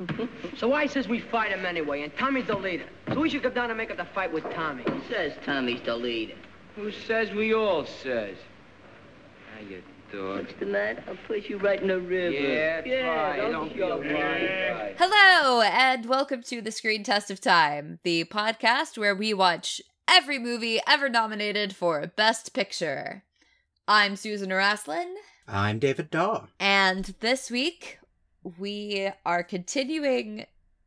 Mm-hmm. So I says we fight him anyway, and Tommy's the leader. So we should go down and make up the fight with Tommy. Who says Tommy's the leader? Who says we all says? How you doing? What's the matter? I'll push you right in the river. Yeah, try. don't, Don't be show a me. whine. Hello, and welcome to the Screen Test of Time, the podcast where we watch every movie ever nominated for Best Picture. I'm Susan Araslin, I'm David Daw. and this week we are continuing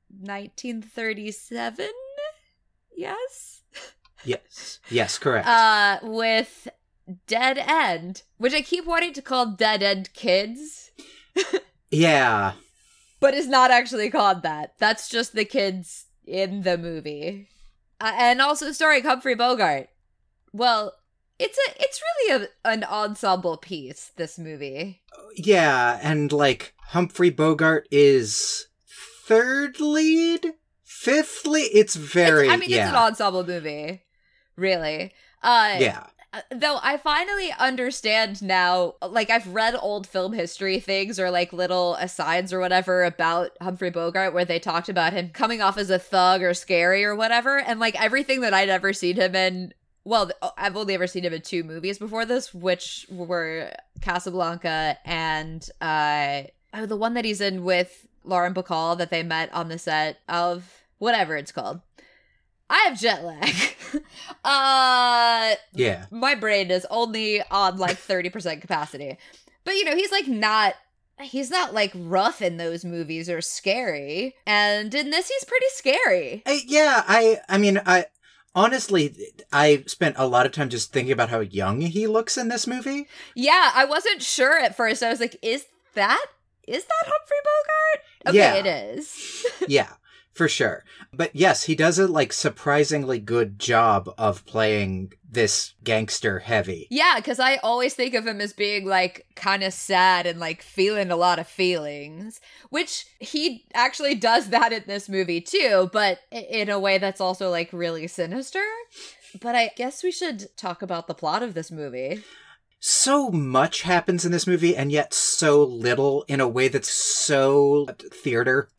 1937. Yes? Yes. Yes, correct. Uh, with Dead End, which I keep wanting to call Dead End Kids, yeah. but it's not actually called that. That's just the kids in the movie. Uh, and also starring Humphrey Bogart. Well, it's a it's really a, an ensemble piece this movie. Yeah, and like Humphrey Bogart is third lead, fifth lead. It's very It's- I mean, yeah. it's an ensemble movie, really. Uh, yeah. Uh, Though I finally understand now, like I've read old film history things or like little asides or whatever about Humphrey Bogart where they talked about him coming off as a thug or scary or whatever. And like everything that I'd ever seen him in, well, I've only ever seen him in two movies before this, which were Casablanca and uh, oh, the one that he's in with Lauren Bacall that they met on the set of whatever it's called. I have jet lag. uh Yeah. my brain is only on like 30% capacity. But you know, he's like not he's not like rough in those movies or scary. And in this he's pretty scary. I, yeah, I I mean, I honestly I spent a lot of time just thinking about how young he looks in this movie. Yeah, I wasn't sure at first. I was like, is that is that Humphrey Bogart? Okay, Yeah. it is. yeah, for sure. But yes, he does a like surprisingly good job of playing this gangster heavy. yeah, because I always think of him as being like kind of sad and like feeling a lot of feelings, which he actually does that in this movie too, but in a way that's also like really sinister. But I guess we should talk about the plot of this movie. so much happens in this movie and yet so little in a way that's so theater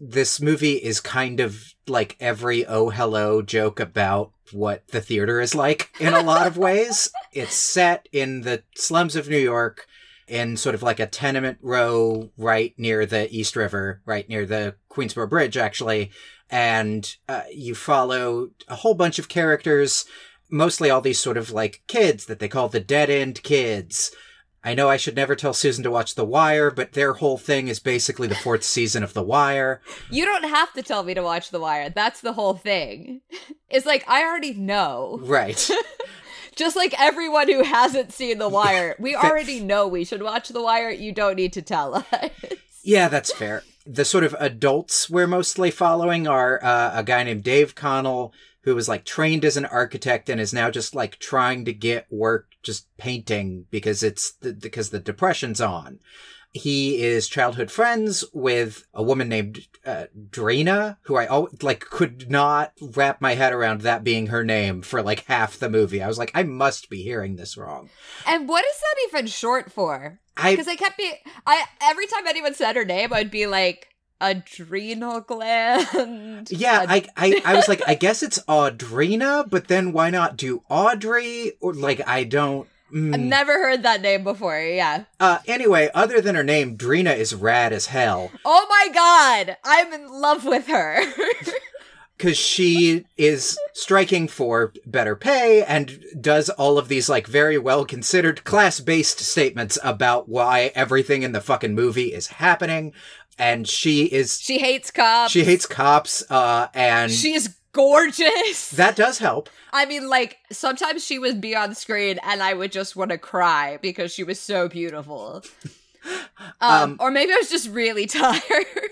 this movie is kind of like every oh hello joke about what the theater is like in a lot of ways it's set in the slums of new york in sort of like a tenement row right near the east river right near the queensboro bridge actually and uh, you follow a whole bunch of characters mostly all these sort of like kids that they call the dead end kids. I know I should never tell Susan to watch The Wire, but their whole thing is basically the fourth season of The Wire. You don't have to tell me to watch The Wire. That's the whole thing. It's like I already know. Right. Just like everyone who hasn't seen The Wire, we already know we should watch The Wire. You don't need to tell us. yeah, that's fair. The sort of adults we're mostly following are uh, a guy named Dave Connell, who was like trained as an architect and is now just like trying to get work just painting because it's the, because the depression's on. He is childhood friends with a woman named uh, Drina, who I al- like could not wrap my head around that being her name for like half the movie. I was like, I must be hearing this wrong. And what is that even short for? I Because I kept being, I every time anyone said her name, I'd be like adrenal gland. Yeah, Ad- I, I, I was like, I guess it's Audrina, but then why not do Audrey? Or like, I don't. mm. I've never heard that name before. Yeah. Uh, anyway, other than her name, Drina is rad as hell Oh my god, I'm in love with her. because she is striking for better pay and does all of these like very well considered class based statements about why everything in the fucking movie is happening, and she is she hates cops. she hates cops, uh, and She is gorgeous. that does help. I mean, like sometimes she would be on screen and I would just want to cry because she was so beautiful. Um, Um, or maybe I was just really tired.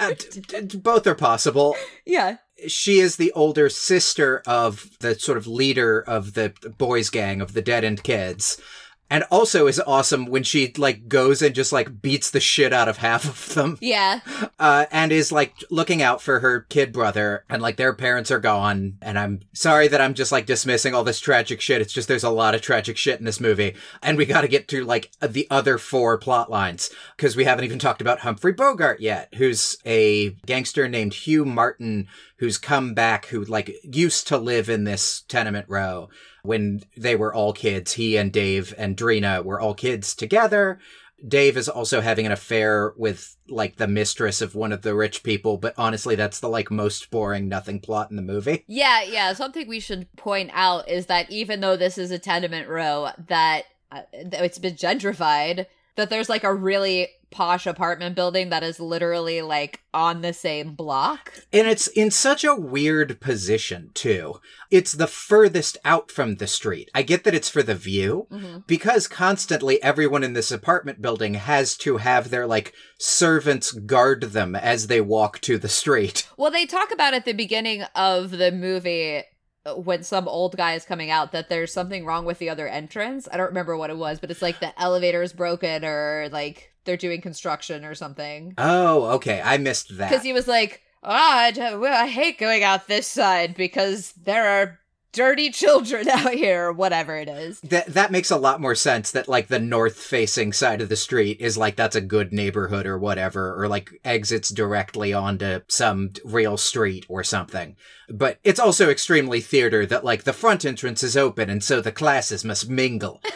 Uh, d- d- both are possible. yeah. She is the older sister of the sort of leader of the boys gang of the dead end kids And also is awesome when she like goes and just like beats the shit out of half of them. Yeah. Uh, and is like looking out for her kid brother and like their parents are gone. And I'm sorry that I'm just like dismissing all this tragic shit. It's just there's a lot of tragic shit in this movie. And we got to get to like the other four plot lines because we haven't even talked about Humphrey Bogart yet, who's a gangster named Hugh Martin who's come back who like used to live in this tenement row when they were all kids. He and Dave and Drina were all kids together. Dave is also having an affair with like the mistress of one of the rich people, but honestly, that's the like most boring nothing plot in the movie. Yeah, yeah. Something we should point out is that even though this is a tenement row, that uh, it's been gentrified, that there's like a really posh apartment building that is literally like on the same block. And it's in such a weird position, too. It's the furthest out from the street. I get that it's for the view, Mm-hmm. because constantly everyone in this apartment building has to have their like servants guard them as they walk to the street. Well, they talk about at the beginning of the movie uh, when some old guy is coming out that there's something wrong with the other entrance. I don't remember what it was, but it's like the elevator is broken or like they're doing construction or something. Oh, okay. I missed that. Because he was like, oh, I, well, I hate going out this side because there are dirty children out here or whatever it is. That that makes a lot more sense that like the north facing side of the street is like that's a good neighborhood or whatever or like exits directly onto some real street or something. But it's also extremely theater that like the front entrance is open and so the classes must mingle.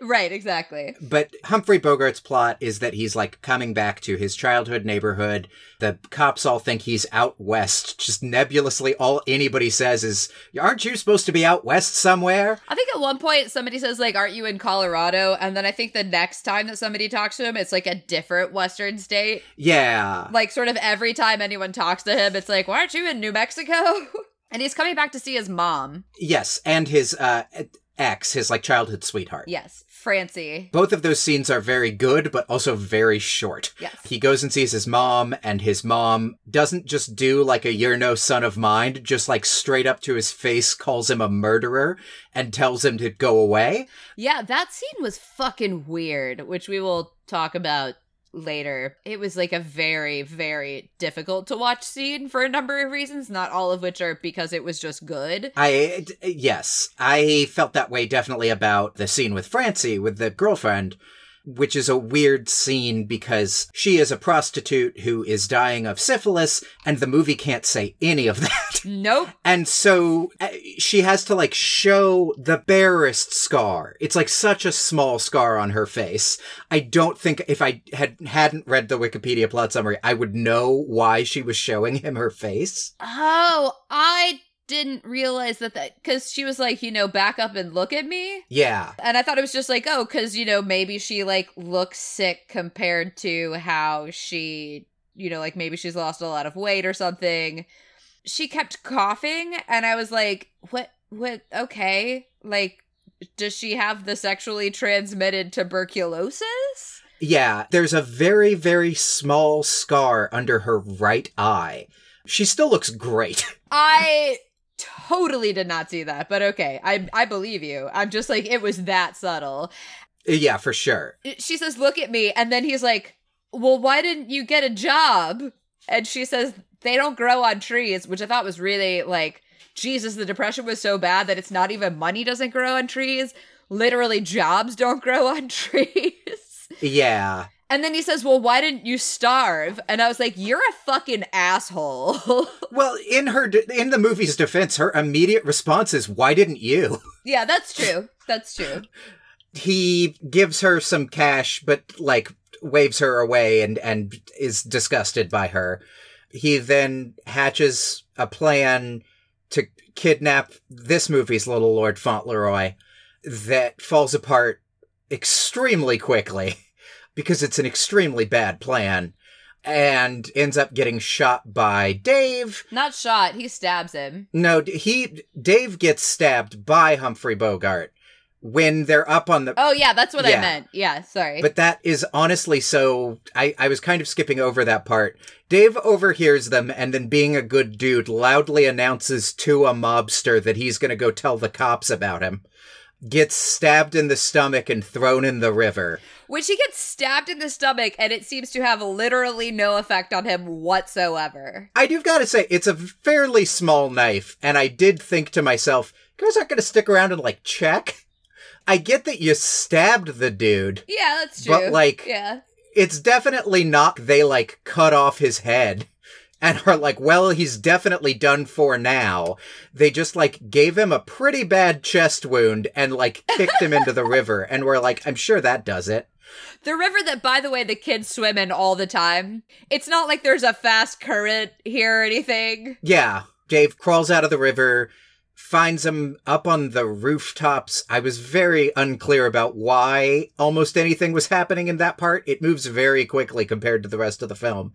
Right, exactly. But Humphrey Bogart's plot is that he's like coming back to his childhood neighborhood. The cops all think he's out west. Just nebulously, all anybody says is, "Aren't you supposed to be out west somewhere?" I think at one point somebody says like, "Aren't you in Colorado?" And then I think the next time that somebody talks to him, it's like a different Western state. Yeah. Like sort of every time anyone talks to him, it's like, "Why aren't you in New Mexico?" and he's coming back to see his mom. Yes, and his uh ex, his like childhood sweetheart. Yes, Francie. Both of those scenes are very good, but also very short. Yes. He goes and sees his mom, and his mom doesn't just do like a you're no son of mine, just like straight up to his face calls him a murderer and tells him to go away. Yeah, that scene was fucking weird, which we will talk about later. It was like a very, very difficult to watch scene for a number of reasons, not all of which are because it was just good. I, yes, I felt that way definitely about the scene with Francie, with the girlfriend, which is a weird scene because she is a prostitute who is dying of syphilis, and the movie can't say any of that. Nope. And so uh, she has to like show the barest scar. It's like such a small scar on her face. I don't think if I had hadn't read the Wikipedia plot summary, I would know why she was showing him her face. Oh, I didn't realize that that because she was like, you know, back up and look at me. Yeah. And I thought it was just like, oh, because, you know, maybe she like looks sick compared to how she, you know, like maybe she's lost a lot of weight or something. She kept coughing, and I was like, what, what, okay. Like, does she have the sexually transmitted tuberculosis? Yeah, there's a very, very small scar under her right eye. She still looks great. I totally did not see that, but okay. I I believe you. I'm just like it was that subtle. Uh, yeah, for sure. Uh, she says, "Look at me." And then he's like, "Well, why didn't you get a job?" And she says, "They don't grow on trees," which I thought was really like Jesus, the depression was so bad that it's not even money doesn't grow on trees. Literally jobs don't grow on trees. Yeah. And then he says, "Well, why didn't you starve?" And I was like, "You're a fucking asshole." Well, in her de- in the movie's defense, her immediate response is, "Why didn't you?" yeah, that's true. That's true. he gives her some cash, but like waves her away and and is disgusted by her. He then hatches a plan to kidnap this movie's little Lord Fauntleroy that falls apart extremely quickly because it's an extremely bad plan and ends up getting shot by Dave. Not shot. He stabs him. No, he Dave gets stabbed by Humphrey Bogart when they're up on the Oh yeah, that's what I meant. Yeah, sorry. But that is honestly so. I, I was kind of skipping over that part. Dave overhears them and then, being a good dude, loudly announces to a mobster that he's going to go tell the cops about him. Gets stabbed in the stomach and thrown in the river. Which he gets stabbed in the stomach, and it seems to have literally no effect on him whatsoever. I do gotta say, it's a fairly small knife, and I did think to myself, you guys aren't gonna stick around and like check? I get that you stabbed the dude. Yeah, that's true. But, like- yeah. It's definitely not they like cut off his head and are like, well, he's definitely done for now. They just like gave him a pretty bad chest wound and like kicked him into the river and we're like, I'm sure that does it. The river that, by the way, the kids swim in all the time. It's not like there's a fast current here or anything. Yeah. Dave crawls out of the river, finds him up on the rooftops. I was very unclear about why almost anything was happening in that part. It moves very quickly compared to the rest of the film.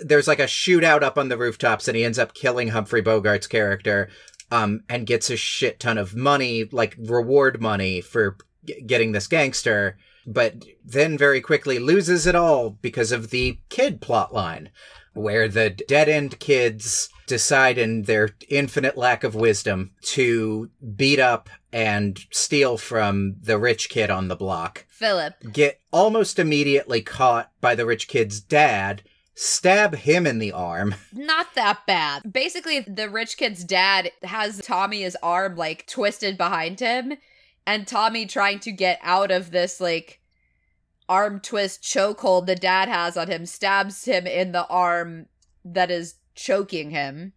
There's like a shootout up on the rooftops and he ends up killing Humphrey Bogart's character. Um, and gets a shit ton of money, like reward money for g- getting this gangster, but then very quickly loses it all because of the kid plotline where the dead end kids decide in their infinite lack of wisdom to beat up and steal from the rich kid on the block, Philip. get almost immediately caught by the rich kid's dad, stab him in the arm. Not that bad. Basically, the rich kid's dad has Tommy's arm like twisted behind him, and Tommy trying to get out of this like arm twist chokehold the dad has on him stabs him in the arm that is choking him.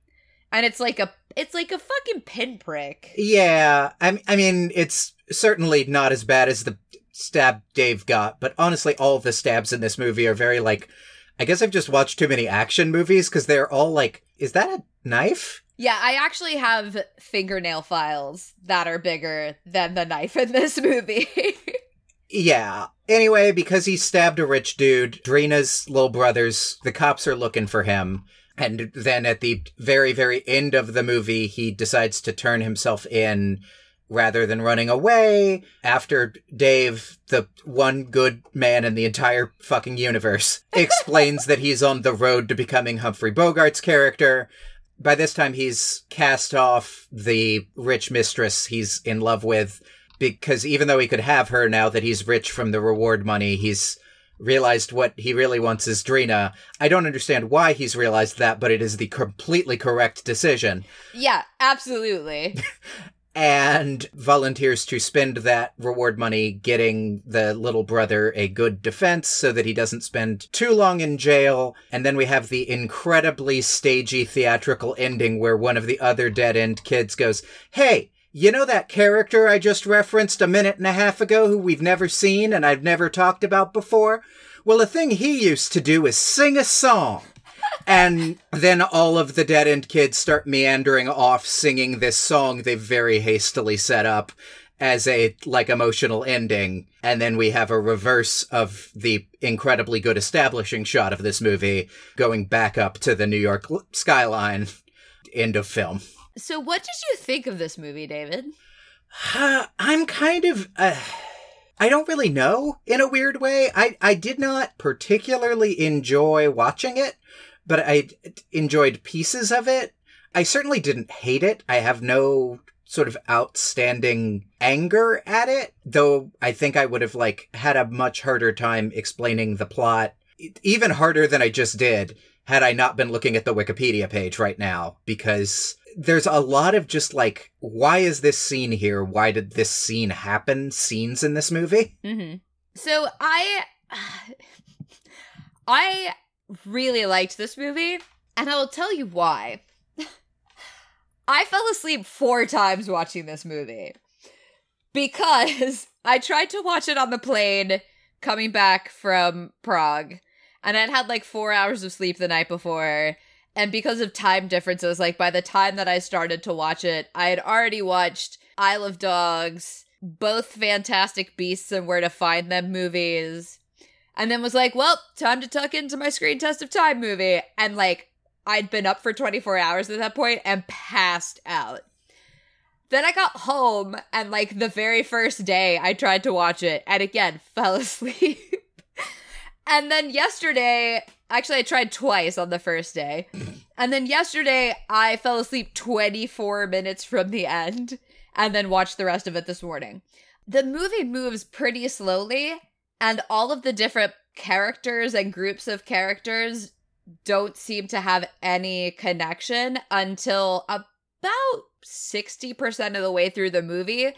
And it's like a it's like a fucking pinprick. Yeah, I, I mean, it's certainly not as bad as the stab Dave got, but honestly, all of the stabs in this movie are very like. I guess I've just watched too many action movies because they're all like, is that a knife? Yeah, I actually have fingernail files that are bigger than the knife in this movie. Yeah. Anyway, because he stabbed a rich dude, Drina's little brothers, the cops are looking for him. And then at the very, very end of the movie, he decides to turn himself in rather than running away after Dave, the one good man in the entire fucking universe, explains that he's on the road to becoming Humphrey Bogart's character. By this time, he's cast off the rich mistress he's in love with because even though he could have her now that he's rich from the reward money, he's realized what he really wants is Drina. I don't understand why he's realized that, but it is the completely correct decision. yeah, absolutely. And volunteers to spend that reward money getting the little brother a good defense so that he doesn't spend too long in jail. And then we have the incredibly stagey theatrical ending where one of the other dead end kids goes, Hey, you know that character I just referenced a minute and a half ago who we've never seen and I've never talked about before? Well, a thing he used to do is sing a song. and then all of the dead end kids start meandering off singing this song they've very hastily set up as a like emotional ending and then we have a reverse of the incredibly good establishing shot of this movie going back up to the new york skyline end of film so, what did you think of this movie, David? Uh, I'm kind of. Uh, I don't really know in a weird way. I, I did not particularly enjoy watching it, but I enjoyed pieces of it. I certainly didn't hate it. I have no sort of outstanding anger at it, though I think I would have like had a much harder time explaining the plot, even harder than I just did had I not been looking at the Wikipedia page right now because there's a lot of just like why is this scene here? Why did this scene happen? Scenes in this movie? Mm-hmm. So, I. I really liked this movie, and I will tell you why. I fell asleep four times watching this movie because I tried to watch it on the plane coming back from Prague, and I'd had like four hours of sleep the night before. And because of time differences, like by the time that I started to watch it, I had already watched Isle of Dogs, both Fantastic Beasts and Where to Find Them movies, and then was like, well, time to tuck into my screen test of time movie. And like, I'd been up for 24 hours at that point and passed out. Then I got home and like the very first day I tried to watch it and again fell asleep. and then yesterday, actually I tried twice on the first day. And then yesterday I fell asleep 24 minutes from the end and then watched the rest of it this morning. the movie moves pretty slowly, and all of the different characters and groups of characters don't seem to have any connection until about 60% of the way through the movie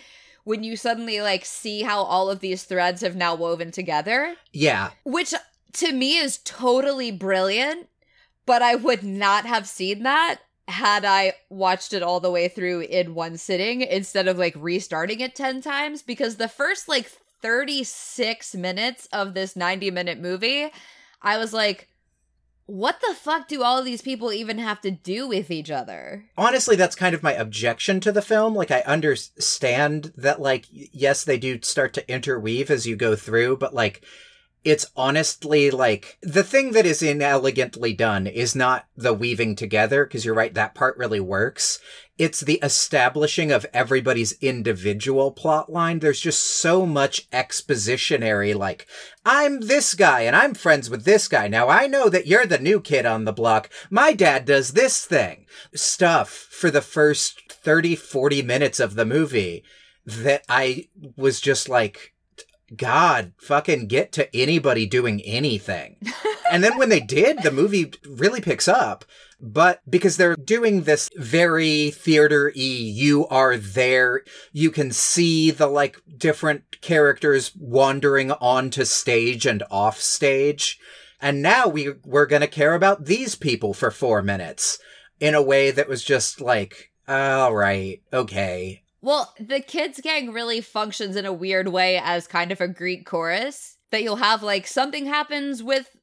when you suddenly like see how all of these threads have now woven together Yeah. which to me is totally brilliant but i would not have seen that had i watched it all the way through in one sitting instead of like restarting it 10 times because the first like 36 minutes of this 90 minute movie i was like what the fuck do all these people even have to do with each other? Honestly that's kind of my objection to the film. Like i understand that like yes they do start to interweave as you go through but like it's honestly like the thing that is inelegantly done is not the weaving together because you're right that part really works. It's the establishing of everybody's individual plot line. There's just so much expositionary like i'm this guy and i'm friends with this guy. Now i know that you're the new kid on the block. My dad does this thing. Stuff for the first 30 40 minutes of the movie that i was just like god fucking get to anybody doing anything and then when they did the movie really picks up but because they're doing this very theater y, you are there. You can see the like different characters wandering onto stage and off stage. And now we, we're gonna care about these people for four minutes in a way that was just like, all right, okay. Well, the kids gang really functions in a weird way as kind of a Greek chorus. That you'll have like something happens with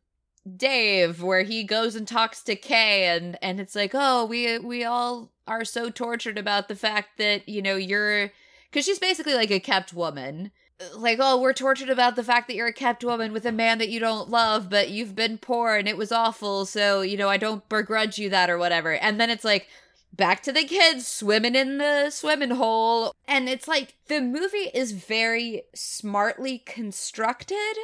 Dave where he goes and talks to Kay and and it's like, "Oh, we we all are so tortured about the fact that, you know, you're cuz she's basically like a kept woman. Like, "Oh, we're tortured about the fact that you're a kept woman with a man that you don't love, but you've been poor and it was awful, so, you know, I don't begrudge you that or whatever." And then it's like back to the kids swimming in the swimming hole. And it's like the movie is very smartly constructed,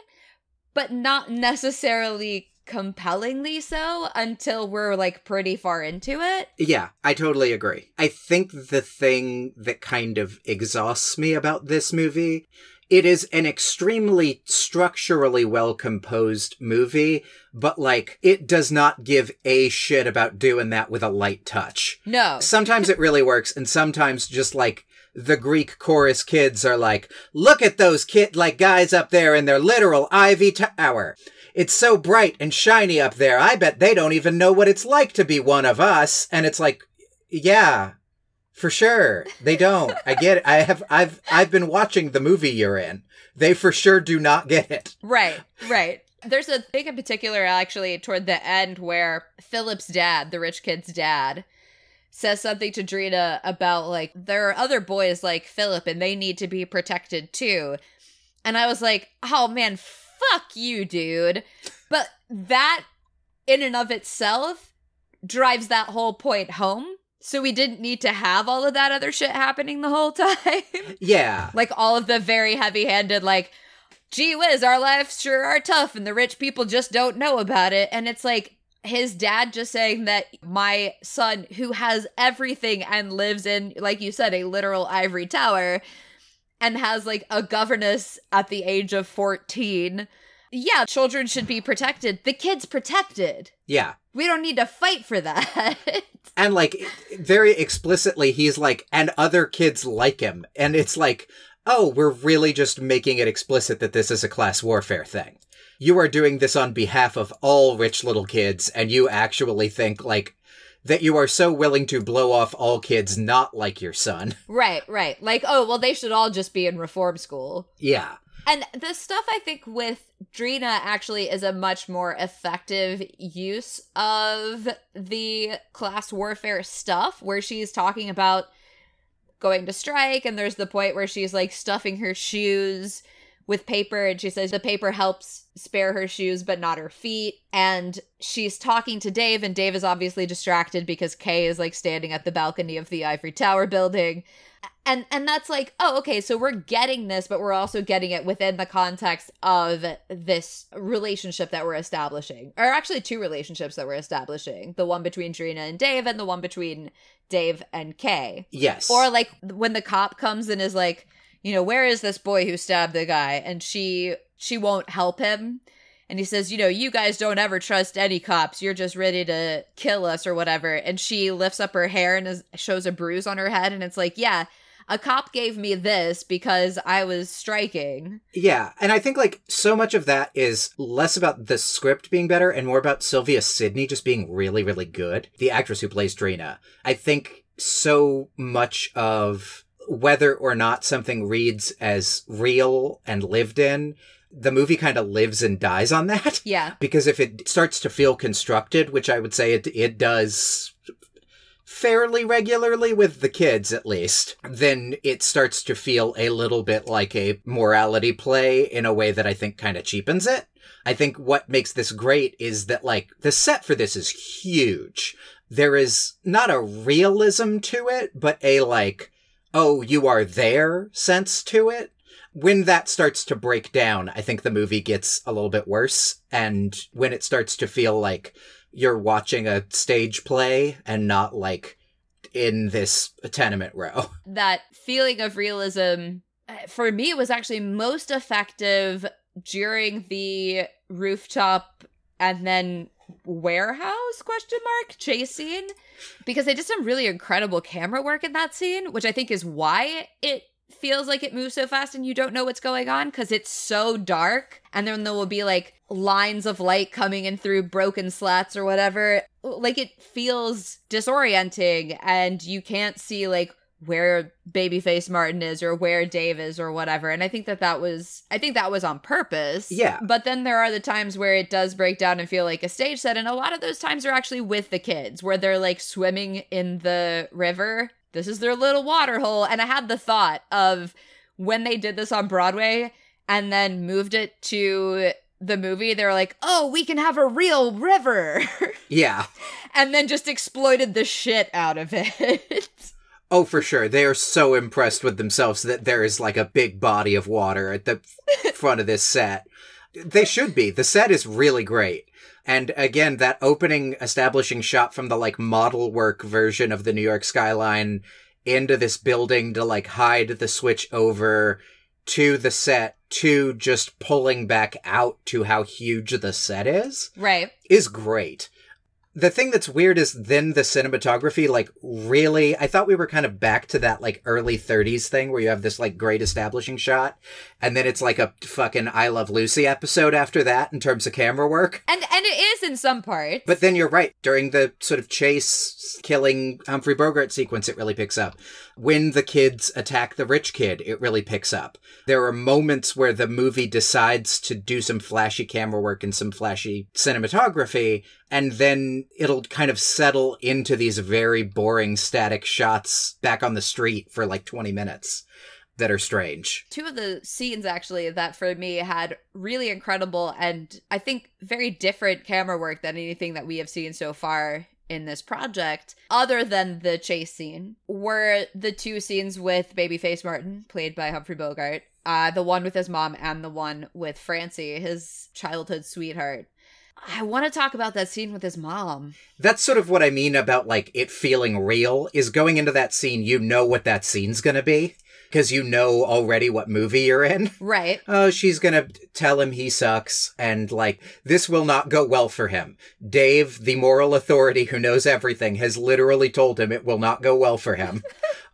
but not necessarily compellingly so until we're like pretty far into it. Yeah, I totally agree. I think the thing that kind of exhausts me about this movie, it is an extremely structurally well composed movie, but like it does not give a shit about doing that with a light touch. No. Sometimes it really works, and sometimes just like the Greek chorus kids are like, look at those kid like guys up there in their literal ivy tower. It's so bright and shiny up there. I bet they don't even know what it's like to be one of us. And it's like, yeah, for sure. They don't. I get it. I have I've I've been watching the movie you're in. They for sure do not get it. Right, right. There's a thing in particular actually toward the end where Philip's dad, the rich kid's dad, says something to Drina about like there are other boys like Philip and they need to be protected too. And I was like, "Oh man, fuck you, dude." But that in and of itself drives that whole point home. So we didn't need to have all of that other shit happening the whole time. Yeah. like all of the very heavy-handed like gee whiz our lives sure are tough and the rich people just don't know about it and it's like his dad just saying that my son who has everything and lives in like you said a literal ivory tower and has like a governess at the age of 14 yeah children should be protected the kid's protected Yeah. we don't need to fight for that And like very explicitly he's like and other kids like him and it's like oh we're really just making it explicit that this is a class warfare thing. You are doing this on behalf of all rich little kids and you actually think like that you are so willing to blow off all kids not like your son. right right like oh well they should all just be in reform school Yeah. And the stuff I think with Drina actually is a much more effective use of the class warfare stuff where she's talking about going to strike and there's the point where she's like stuffing her shoes with paper and she says the paper helps spare her shoes but not her feet. And she's talking to Dave and Dave is obviously distracted because Kay is like standing at the balcony of the Ivory Tower building and and that's like oh okay so we're getting this but we're also getting it within the context of this relationship that we're establishing or actually two relationships that we're establishing the one between Drina and Dave and the one between Dave and Kay Yes. or like when the cop comes and is like you know, where is this boy who stabbed the guy? And she she won't help him. And he says, you know, you guys don't ever trust any cops. You're just ready to kill us or whatever. And she lifts up her hair and is, shows a bruise on her head. And it's like, yeah, a cop gave me this because I was striking. Yeah, and I think like so much of that is less about the script being better and more about Sylvia Sidney just being really, really good. The actress who plays Drina. I think so much of whether or not something reads as real and lived in the movie kind of lives and dies on that. Yeah. Because if it starts to feel constructed, which I would say it it does fairly regularly with the kids at least, then it starts to feel a little bit like a morality play in a way that I think kind of cheapens it. I think what makes this great is that like the set for this is huge. There is not a realism to it, but a like, oh, you are there sense to it when that starts to break down, I think the movie gets a little bit worse. And when it starts to feel like you're watching a stage play and not like in this tenement row. That feeling of realism, uh, for me, was actually most effective during the rooftop and then warehouse question mark chase scene because they did some really incredible camera work in that scene which i think is why it feels like it moves so fast and you don't know what's going on because it's so dark. And then there will be like lines of light coming in through broken slats or whatever. Like it feels disorienting and you can't see like where babyface martin is or where dave is or whatever. And i think that that was i think that was on purpose. Yeah. But then there are the times where it does break down and feel like a stage set. And a lot of those times are actually with the kids where they're like swimming in the river this is their little water hole. And I had the thought of when they did this on Broadway and then moved it to the movie, they were like, oh, we can have a real river. Yeah. and then just exploited the shit out of it. Oh, for sure. They are so impressed with themselves that there is like a big body of water at the front of this set. They should be. The set is really great. And again, that opening establishing shot from the like model work version of the New York skyline into this building to like hide the switch over to the set to just pulling back out to how huge the set is. Right. Is great the thing that's weird is then the cinematography like really i thought we were kind of back to that like early 30s thing where you have this like great establishing shot and then it's like a fucking i love lucy episode after that in terms of camera work. And and it is in some parts. But then you're right during the sort of chase killing humphrey bogart sequence it really picks up. When the kids attack the rich kid it really picks up. There are moments where the movie decides to do some flashy camera work and some flashy cinematography and then it'll kind of settle into these very boring static shots back on the street for like 20 minutes that are strange. Two of the scenes actually that for me had really incredible and I think very different camera work than anything that we have seen so far in this project, other than the chase scene, were the two scenes with Babyface Martin, played by Humphrey Bogart, uh, the one with his mom and the one with Francie, his childhood sweetheart. I want to talk about that scene with his mom. That's sort of what I mean about like it feeling real is going into that scene, you know what that scene's going to be because you know already what movie you're in. Right. Oh, she's going to tell him he sucks and like this will not go well for him. Dave, the moral authority who knows everything, has literally told him it will not go well for him.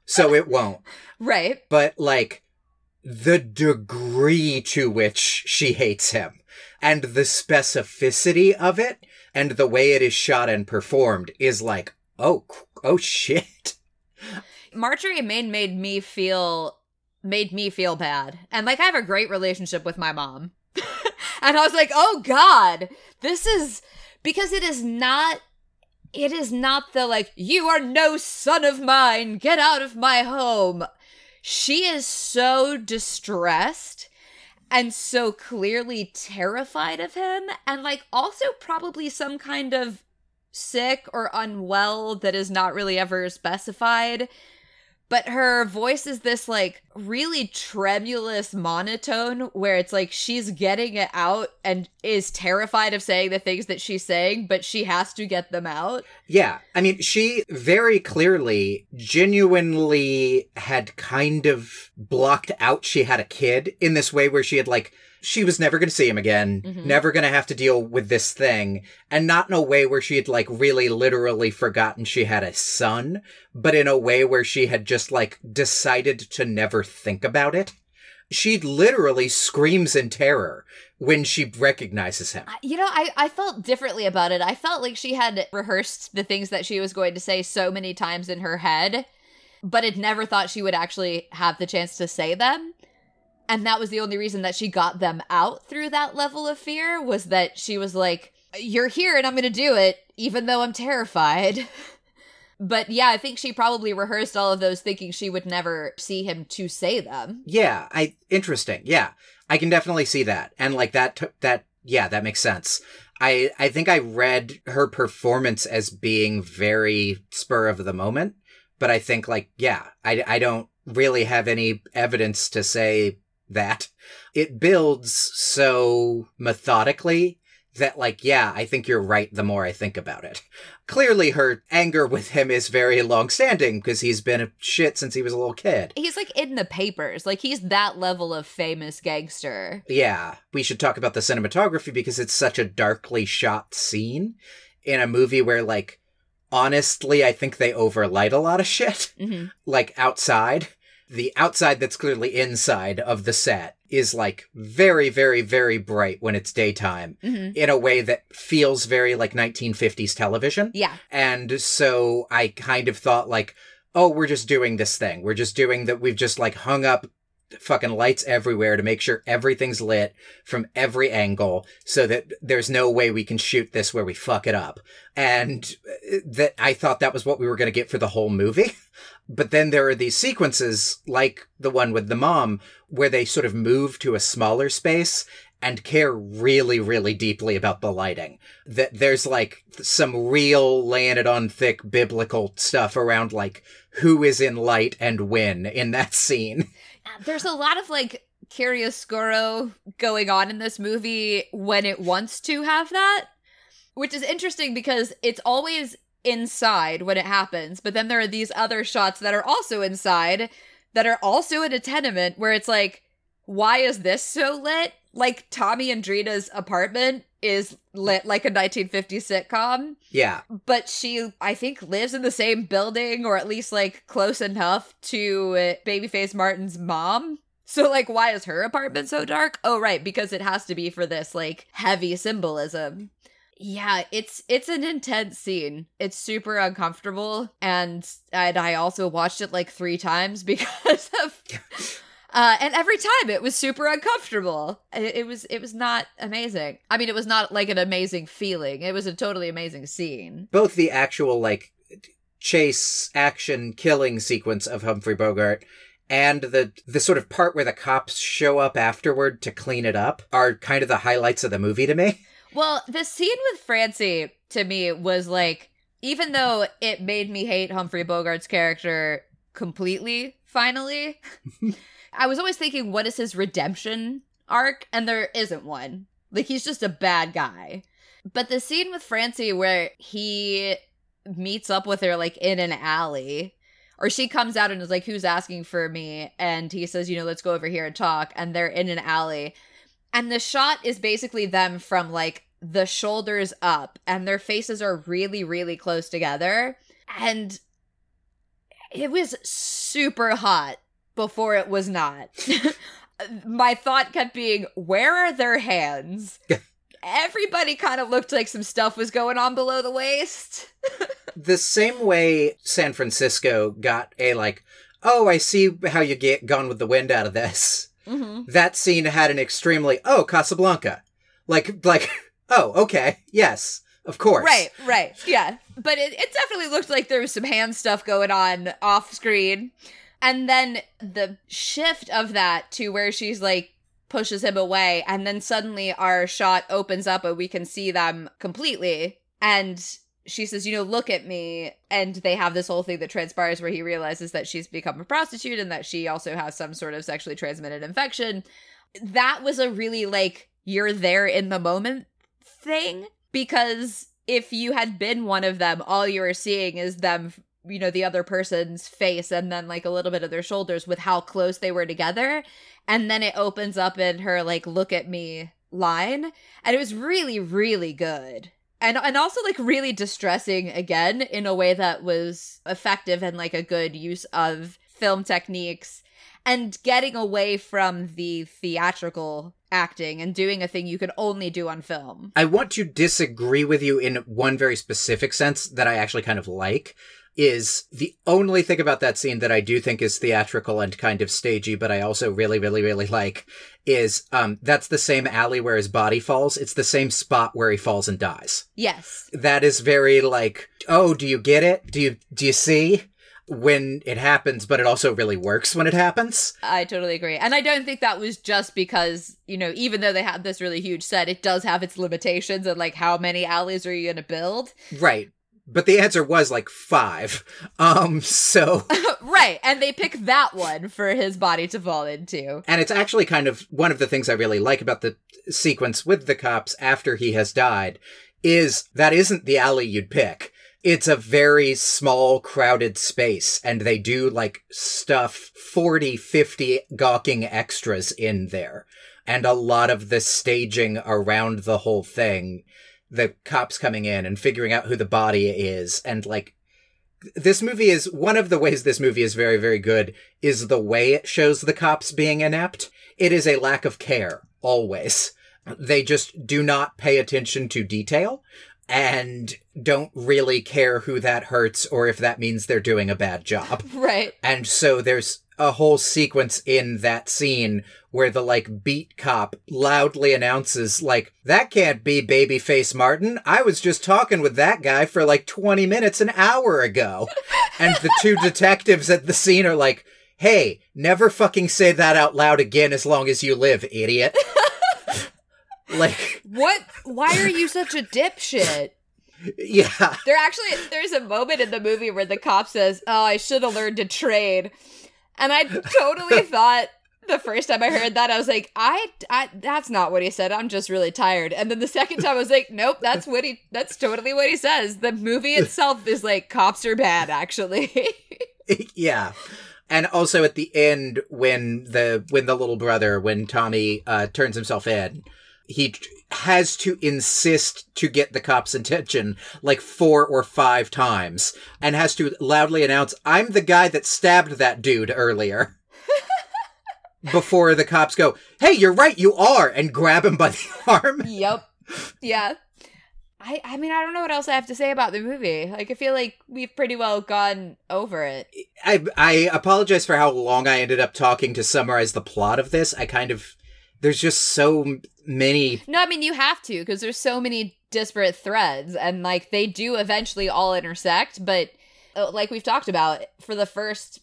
so it won't. Right. But like the degree to which she hates him and the specificity of it and the way it is shot and performed is like, oh, oh shit. Marjorie Main made me feel made me feel bad. And like I have a great relationship with my mom. and I was like, "Oh god, this is because it is not it is not the like you are no son of mine, get out of my home." She is so distressed and so clearly terrified of him and like also probably some kind of sick or unwell that is not really ever specified but her voice is this like really tremulous monotone where it's like she's getting it out and is terrified of saying the things that she's saying, but she has to get them out. Yeah, I mean, she very clearly, genuinely had kind of blocked out she had a kid in this way where she had like, she was never going to see him again, Mhm. never going to have to deal with this thing, and not in a way where she had like really literally forgotten she had a son, but in a way where she had just like decided to never think about it. She literally screams in terror when she recognizes him. You know, I, I felt differently about it. I felt like she had rehearsed the things that she was going to say so many times in her head, but had never thought she would actually have the chance to say them. And that was the only reason that she got them out through that level of fear was that she was like, You're here and I'm going to do it, even though I'm terrified. but yeah, I think she probably rehearsed all of those thinking she would never see him to say them. Yeah, I interesting. Yeah, I can definitely see that, and like that. T- that yeah, that makes sense. I I think I read her performance as being very spur of the moment, but I think like yeah, I I don't really have any evidence to say that it builds so methodically that like yeah, I think you're right. The more I think about it. Clearly, her anger with him is very long-standing because he's been a shit since he was a little kid. He's like in the papers. Like he's that level of famous gangster. Yeah, we should talk about the cinematography because it's such a darkly shot scene in a movie where, like, honestly, I think they overlight a lot of shit. hmm Like, outside. The outside that's clearly inside of the set is, like, very, very, very bright when it's daytime hmm in a way that feels very like 1950s television. Yeah. And so I kind of thought like, oh, we're just doing this thing. We're just doing that. We've just like hung up fucking lights everywhere to make sure everything's lit from every angle so that there's no way we can shoot this where we fuck it up. And uh, that I thought that was what we were going to get for the whole movie. But then there are these sequences like the one with the mom where they sort of move to a smaller space and care really, really deeply about the lighting. That there's like some real laying it on thick biblical stuff around like who is in light and when in that scene. Uh, there's a lot of like chiaroscuro going on in this movie when it wants to have that, which is interesting because it's always inside when it happens, but then there are these other shots that are also inside that are also in a tenement where it's like, why is this so lit? Like Tommy and Drina's apartment is lit like a 1950s sitcom Yeah. but she i think lives in the same building or at least like close enough to babyface martin's mom so like why is her apartment so dark oh right because it has to be for this like heavy symbolism yeah it's it's an intense scene it's super uncomfortable and and i also watched it like three times because of uh, and every time it was super uncomfortable. It, it was it was not amazing. I mean, it was not like an amazing feeling. It was a totally amazing scene. Both the actual like chase action killing sequence of Humphrey Bogart and the the sort of part where the cops show up afterward to clean it up are kind of the highlights of the movie to me. Well, the scene with Francie to me was like, even though it made me hate Humphrey Bogart's character completely, finally, I was always thinking, what is his redemption arc? And there isn't one. Like, he's just a bad guy. But the scene with Francie where he meets up with her, like, in an alley, or she comes out and is like, Who's asking for me? And he says, You know, let's go over here and talk. And they're in an alley. And the shot is basically them from like the shoulders up, and their faces are really, really close together. And it was super hot before it was not. My thought kept being, Where are their hands? Everybody kind of looked like some stuff was going on below the waist. the same way San Francisco got a like, oh, I see how you get gone with the wind out of this. Mm-hmm. That scene had an extremely oh Casablanca, like like oh okay yes of course Right, right. Yeah. But it, it definitely looked like there was some hand stuff going on off screen. And then the shift of that to where she's like pushes him away, and then suddenly our shot opens up and we can see them completely. And she says, you know, look at me. And they have this whole thing that transpires where he realizes that she's become a prostitute and that she also has some sort of sexually transmitted infection. That was a really like, you're there in the moment thing because if you had been one of them, all you were seeing is them, you know, the other person's face and then like a little bit of their shoulders with how close they were together. And then it opens up in her like, look at me line. And it was really, really good. And and also like really distressing again in a way that was effective and like a good use of film techniques and getting away from the theatrical acting and doing a thing you can only do on film. I want to disagree with you in one very specific sense that I actually kind of like. Is the only thing about that scene that I do think is theatrical and kind of stagey, but I also really, really, really like is um that's the same alley where his body falls. It's the same spot where he falls and dies. Yes. That is very like, oh, do you get it? Do you do you see? when it happens, but it also really works when it happens. I totally agree. And I don't think that was just because, you know, even though they had this really huge set, it does have its limitations and like how many alleys are you going to build? Right. But the answer was like five. Um, so. right. And they pick that one for his body to fall into. And it's actually kind of one of the things I really like about the sequence with the cops after he has died is that isn't the alley you'd pick it's a very small crowded space and they do like stuff 40 50 gawking extras in there and a lot of the staging around the whole thing the cops coming in and figuring out who the body is. And like this movie is one of the ways this movie is very very good is the way it shows the cops being inept. It is a lack of care always. They just do not pay attention to detail and don't really care who that hurts or if that means they're doing a bad job. Right. And so there's a whole sequence in that scene where the like beat cop loudly announces like that can't be babyface martin i was just talking with that guy for like 20 minutes an hour ago and the two detectives at the scene are like hey never fucking say that out loud again as long as you live idiot like what? Why are you such a dipshit? Yeah. There actually there's a moment in the movie where the cop says oh i should have learned to trade. And i totally thought the first time i heard that i was like I, I that's not what he said. I'm just really tired. And then the second time i was like nope that's what he that's totally what he says. The movie itself is like cops are bad actually. Yeah. And also at the end when the when the little brother when tommy uh turns himself in he has to insist to get the cops' attention like four or five times and has to loudly announce, I'm the guy that stabbed that dude earlier. Before the cops go, hey, you're right, you are, and grab him by the arm. Yep. Yeah. I, I mean, I don't know what else I have to say about the movie. Like, I feel like we've pretty well gone over it. I, I apologize for how long I ended up talking to summarize the plot of this. I kind of there's just so many no i mean you have to because there's so many disparate threads and like they do eventually all intersect but uh, like we've talked about for the first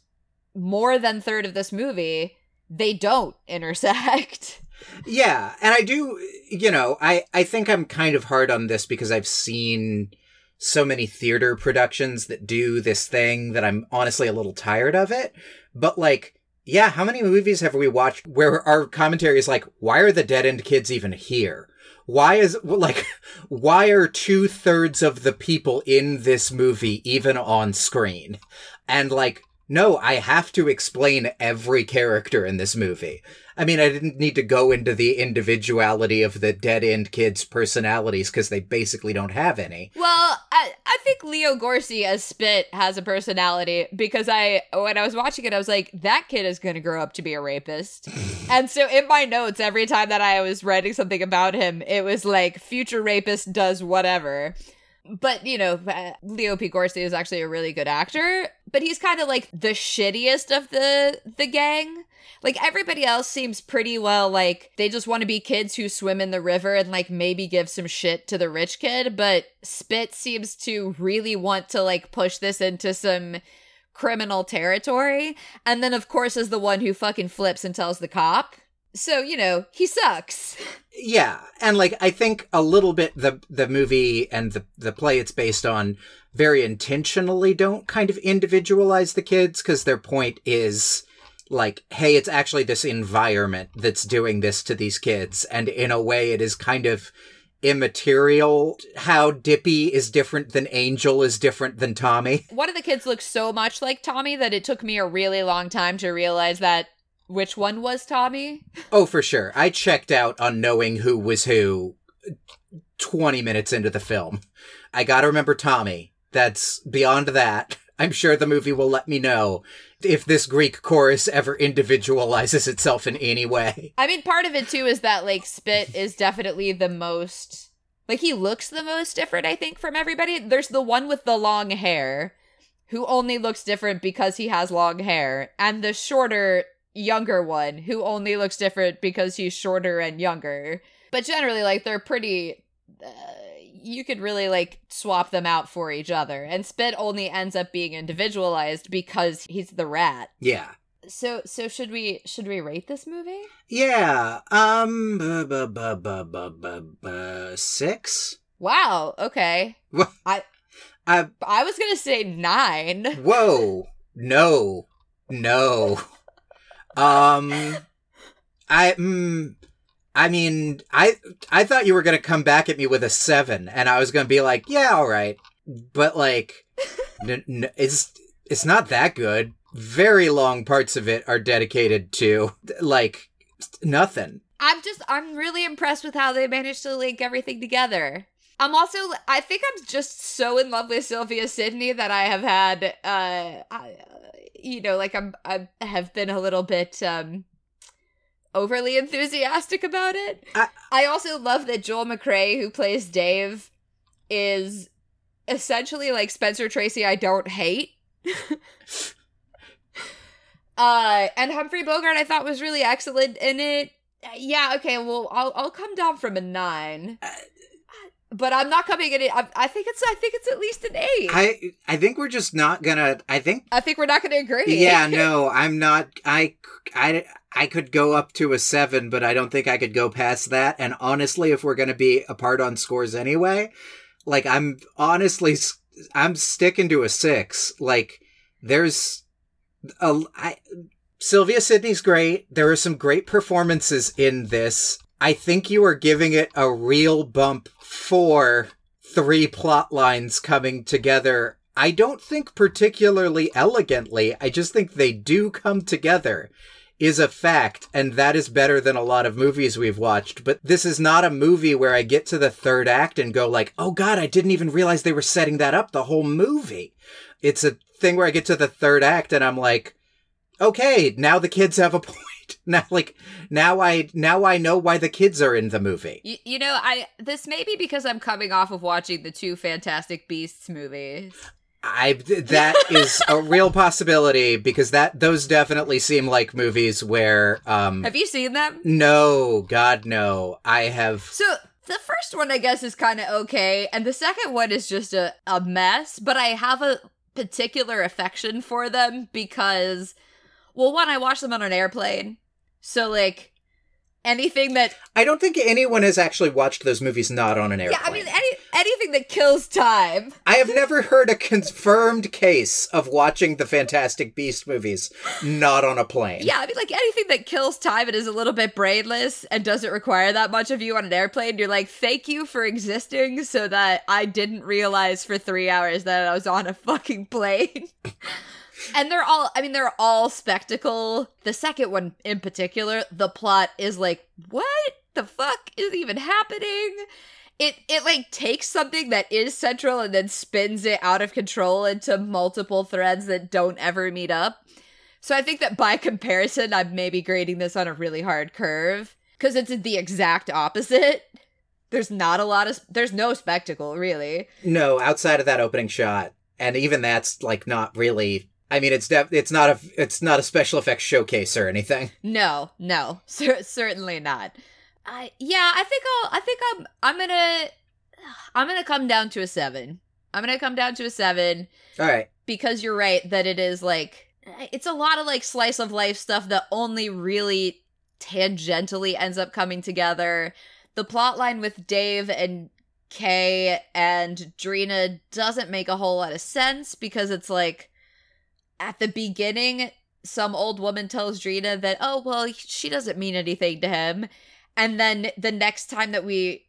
more than third of this movie they don't intersect. Yeah and i do you know i i think i'm kind of hard on this because i've seen so many theater productions that do this thing that i'm honestly a little tired of it but like yeah, how many movies have we watched where our commentary is like, why are the dead end kids even here? Why is, like, why are two thirds of the people in this movie even on screen? And like, no, I have to explain every character in this movie. I mean, I didn't need to go into the individuality of the dead end kids' personalities because they basically don't have any. Well, I, I think Leo Gorcey as Spit has a personality because I, when I was watching it, I was like, that kid is going to grow up to be a rapist. and so in my notes, every time that I was writing something about him, it was like, future rapist does whatever but you know uh, leo p. Gorcey is actually a really good actor but he's kind of like the shittiest of the the gang. Like everybody else seems pretty well like they just want to be kids who swim in the river and like maybe give some shit to the rich kid, but Spit seems to really want to like push this into some criminal territory. And then of course is the one who fucking flips and tells the cop So, you know, he sucks. Yeah, and like I think a little bit the the movie and the the play it's based on very intentionally don't kind of individualize the kids because their point is like hey it's actually this environment that's doing this to these kids and in a way it is kind of immaterial how dippy is different than angel is different than tommy One of the kids looks so much like Tommy that it took me a really long time to realize that which one was Tommy. oh for sure. I checked out on knowing who was who 20 minutes into the film. I gotta remember tommy. That's beyond that. I'm sure the movie will let me know if this greek chorus ever individualizes itself in any way. I mean, part of it too is that like Spit is definitely the most like he looks the most different, I think, from everybody. There's the one with the long hair who only looks different because he has long hair, and the shorter, younger one who only looks different because he's shorter and younger. But generally, like they're pretty. Uh, you could really like swap them out for each other, and Spit only ends up being individualized because he's the rat. yeah So, so should we should we rate this movie? yeah um bu- bu- bu- bu- bu- bu- bu- six Wow. Okay. I I, I was gonna say nine. whoa no no um i mm, i mean i i thought you were gonna come back at me with a seven and i was gonna be like yeah all right. But like n- n- it's it's not that good. Very long parts of it are dedicated to like nothing. I'm just I'm really impressed with how they managed to link everything together. I'm also I think I'm just so in love with Sylvia Sidney that I have had uh I, you know like I'm I have been a little bit um overly enthusiastic about it. I- I also love that Joel McCrea who plays Dave is essentially like Spencer Tracy I don't hate. Uh, and Humphrey Bogart I thought was really excellent in it. Uh, Yeah, okay, well, I'll I'll come down from a nine, but I'm not coming in. I, I think it's I think it's at least an eight. I, i think we're just not gonna i think I think we're not going to agree. yeah no i'm not i i i could go up to a seven but i don't think i could go past that and honestly if we're gonna be apart on scores anyway like i'm honestly I'm sticking to a six like there's a I, sylvia sidney's great there are some great performances in this i think you are giving it a real bump for three plot lines coming together. I don't think particularly elegantly. I just think they do come together is a fact, and that is better than a lot of movies we've watched. But this is not a movie where I get to the third act and go like, "Oh god, I didn't even realize they were setting that up the whole movie." It's a thing where I get to the third act and I'm like, "Okay, now the kids have a point." Now like now I now I know why the kids are in the movie. You, you know, I this may be because I'm coming off of watching the two Fantastic Beasts movies. I that is a real possibility because that those definitely seem like movies where um Have you seen them? no god no I have So the first one, I guess, is kind of okay, and the second one is just a, a mess. But I have a particular affection for them because, well, one, I watched them on an airplane, so like anything that I don't think anyone has actually watched those movies not on an airplane. yeah, I mean any anything that kills time. I have never heard a confirmed case of watching the Fantastic Beast movies not on a plane. Yeah, I mean like anything that kills time and is a little bit brainless and doesn't require that much of you on an airplane. You're like, thank you for existing, so that I didn't realize for three hours that I was on a fucking plane. and they're all i mean they're all spectacle. The second one in particular the plot is like what the fuck is even happening? It it like takes something that is central and then spins it out of control into multiple threads that don't ever meet up. So i think that by comparison i'm maybe grading this on a really hard curve because it's the exact opposite. There's not a lot of there's no spectacle really. No, outside of that opening shot, and even that's like not really. I mean, it's def- it's not a it's not a special effects showcase or anything. No, no, cer- certainly not. I yeah, I think I'll. I think I'm. I'm gonna. I'm gonna come down to a seven. I'm gonna come down to a seven All right. because you're right that it is like it's a lot of like slice of life stuff that only really tangentially ends up coming together. The plot line with Dave and Kay and Drina doesn't make a whole lot of sense because it's like at the beginning, some old woman tells Drina that, oh, well, she doesn't mean anything to him. And then the next time that we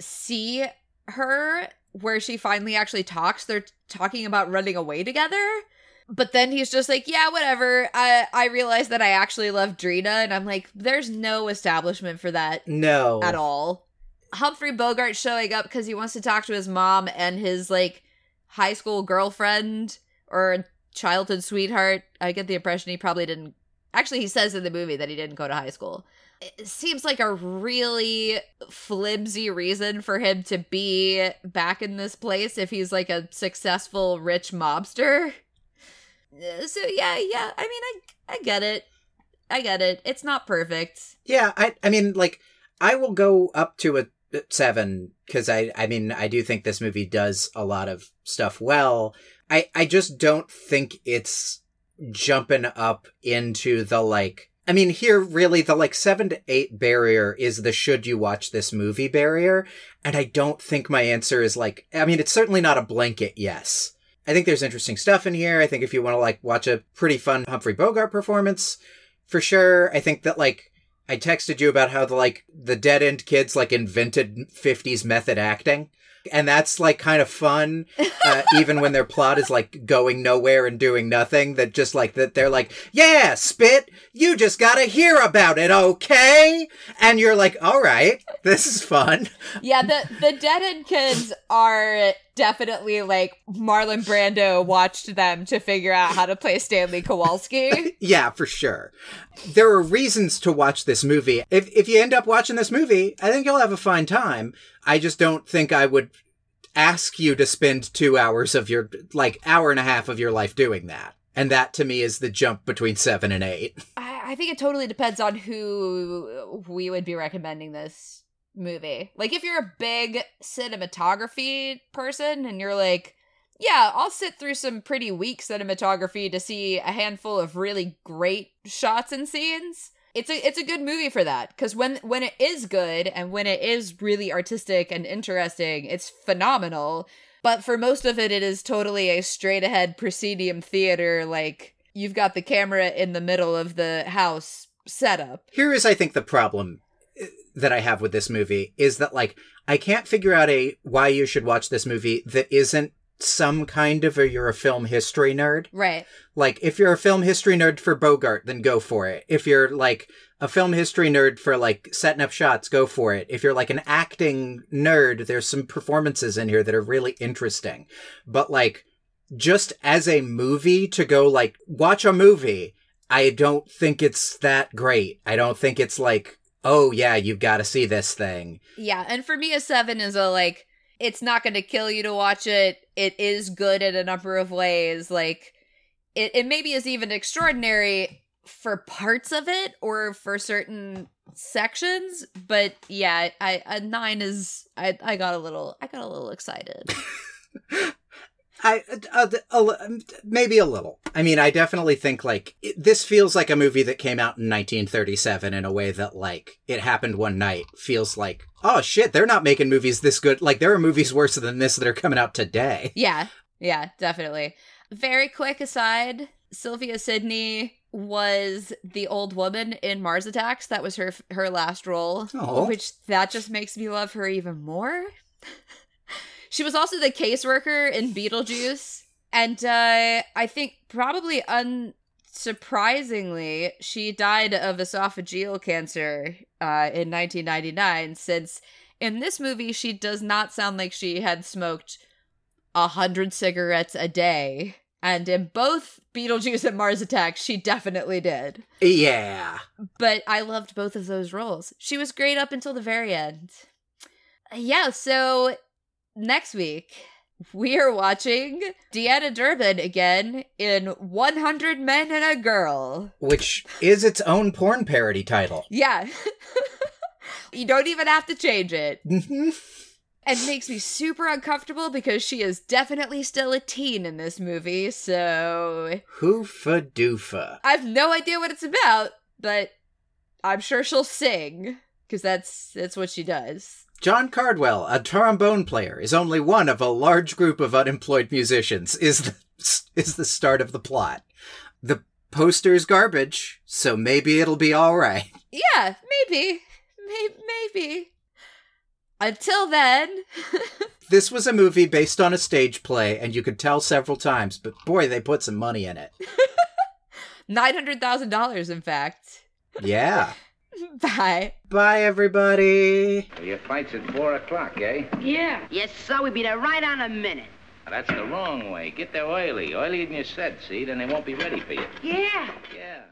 see her, where she finally actually talks, they're talking about running away together. But then he's just like, yeah, whatever. I I realize that I actually love Drina, and I'm like, there's no establishment for that No. at all. Humphrey Bogart showing up because he wants to talk to his mom and his like high school girlfriend or childhood sweetheart. I get the impression he probably didn't. Actually, he says in the movie that he didn't go to high school. It seems like a really flimsy reason for him to be back in this place if he's like a successful rich mobster. Uh, So yeah, yeah. I mean, I I get it. I get it. It's not perfect. Yeah, I I mean like I will go up to a a seven because I I mean I do think this movie does a lot of stuff well. I I just don't think it's jumping up into the like I mean here really the like seven to eight barrier is the should you watch this movie barrier. And I don't think my answer is like I mean it's certainly not a blanket yes. I think there's interesting stuff in here. I think if you want to like watch a pretty fun Humphrey Bogart performance, for sure. I think that like I texted you about how the like the dead end kids like invented 50s method acting. And that's like kind of fun, uh, even when their plot is like going nowhere and doing nothing. That just like that they're like, yeah, spit, you just gotta hear about it, okay? And you're like, all right, this is fun. Yeah, the the dead end kids are definitely like Marlon Brando watched them to figure out how to play Stanley Kowalski. Yeah, for sure. There are reasons to watch this movie. If if you end up watching this movie, I think you'll have a fine time. I just don't think I would ask you to spend 2 hours of your like hour and a half of your life doing that. And that to me is the jump between 7 and 8. I, I think it totally depends on who we would be recommending this movie. Like if you're a big cinematography person and you're like, yeah, I'll sit through some pretty weak cinematography to see a handful of really great shots and scenes. It's a it's a good movie for that cuz when when it is good and when it is really artistic and interesting, it's phenomenal. But for most of it it is totally a straight ahead proscenium theater like you've got the camera in the middle of the house setup. Here is I think the problem uh, that I have with this movie is that like I can't figure out a why you should watch this movie that isn't some kind of a you're a film history nerd. Right. Like, if you're a film history nerd for Bogart, then go for it. If you're like a film history nerd for like setting up shots, go for it. If you're like an acting nerd, there's some performances in here that are really interesting. But like, just as a movie to go like watch a movie, I don't think it's that great. I don't think it's like, oh yeah, you've got to see this thing. Yeah, and for me a 7 is a like it's not going to kill you to watch it. It is good in a number of ways. Like it it maybe is even extraordinary for parts of it or for certain sections, but yeah, I a 9 is I I got a little I got a little excited. I uh, a, a, maybe a little. I mean, I definitely think like it, this feels like a movie that came out in 1937 in a way that like it happened one night. Feels like oh shit, they're not making movies this good. Like there are movies worse than this that are coming out today. yeah. Yeah, definitely. Very quick aside, Sylvia Sidney was the old woman in Mars Attacks. That was her her last role, Aw. which that just makes me love her even more. she was also the caseworker in Beetlejuice, and uh, I think probably unsurprisingly, she died of esophageal cancer uh, in 1999. Since in this movie, she does not sound like she had smoked a hundred cigarettes a day. And in both Beetlejuice and Mars Attacks, she definitely did. Yeah. But I loved both of those roles. She was great up until the very end. Yeah, so next week we are watching Deanna Durbin again in 100 Men and a Girl. Which is its own porn parody title. Yeah. you don't even have to change it. hmm and makes me super uncomfortable because she is definitely still a teen in this movie, so Hoofa doofa. I have no idea what it's about, but I'm sure she'll sing because that's that's what she does. John Cardwell, a trombone player, is only one of a large group of unemployed musicians. Is the, is the start of the plot. The poster's garbage, so maybe it'll be all right. Yeah, maybe, maybe, maybe. Until then, This was a movie based on a stage play, and you could tell several times, but boy, they put some money in it. nine hundred thousand dollars, in fact. Yeah. Bye. Bye, everybody. Well, your fight's at four o'clock, eh? Yeah. Yes, sir. We'll be there right on a minute. That's the wrong way. Get there early. Earlier than you said, see? Then they won't be ready for you. Yeah. Yeah.